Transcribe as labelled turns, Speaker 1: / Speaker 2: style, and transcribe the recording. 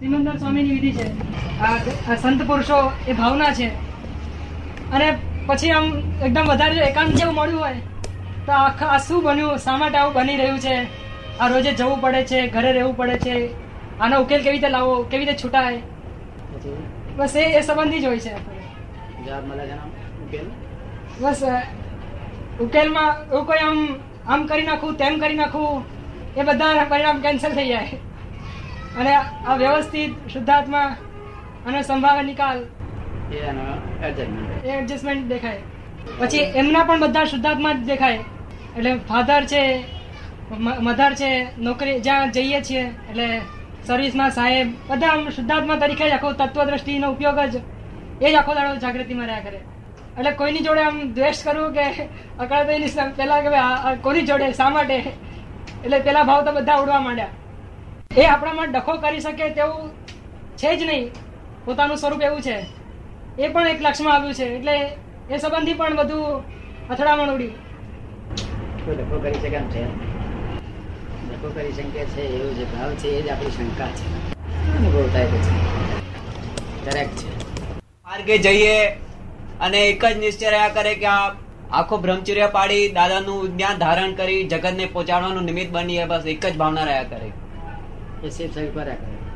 Speaker 1: સિમંદર સ્વામીની વિધિ છે. આ સંત પુરુષો એ ભાવના છે. અને પછી આમ એકદમ વધારે એકાંત જેવું મળ્યું હોય તો આખા આ શું બન્યું શા માટે આવું બની રહ્યું છે? આ રોજે જવું પડે છે ઘરે રહેવું પડે છે. આનો ઉકેલ કેવી રીતે લાવવો કેવી રીતે છૂટાય? બસ એ એ સંબંધી જ હોય છે. બસ ઉકેલમાં એવું કોઈ આમ આમ કરી નાખું તેમ કરી નાખું એ બધા પરિણામ કેન્સલ થઈ જાય. અને આ વ્યવસ્થિત શુદ્ધાત્મા અને સંભાવ નિકાલ
Speaker 2: એ એનો એડજસ્ટમેન્ટ
Speaker 1: દેખાય. પછી એમના પણ બધા શુદ્ધાત્મા જ દેખાય. એટલે ફાધર છે મધર છે નોકરી જ્યાં જઈએ છીએ એટલે સર્વિસમાં સાહેબ બધા આમ શુદ્ધાત્મા તરીકે જ આખો તત્વદ્રષ્ટિનો ઉપયોગ જ એ જ આખો દાડો જાગૃતિમાં રહ્યા કરે. એટલે કોઈની જોડે આમ દ્વેષ કરવું કે અકળાતો એની પેલા કે કોની જોડે શા માટે? એટલે પેલા ભાવ તો બધા ઉડવા માંડ્યા. એ આપણામાં ડખો કરી શકે તેવું છે જ નહીં. પોતાનું સ્વરૂપ એવું છે. એ પણ એક લક્ષમાં આવ્યું છે. એટલે એ સંબંધી પણ બધું અથડામણ ઉડી.
Speaker 2: ડખો કરી શકે એમ છે? ડખો કરી શકે છે એવું જે ભાવ છે એ જ આપણી શંકા છે. અનુભવ થાય છે કરેક્ટ છે.
Speaker 3: માર્ગે જઈએ અને એક જ નિશ્ચય રહ્યા કરે કે આ આખો બ્રહ્મચર્ય પાડી દાદાનું જ્ઞાન ધારણ કરી જગતને પહોંચાડવાનું નિમિત્ત બનીએ બસ એક જ ભાવના રહ્યા કરે.
Speaker 2: એ સેફ સાઈડ કર્યા કરે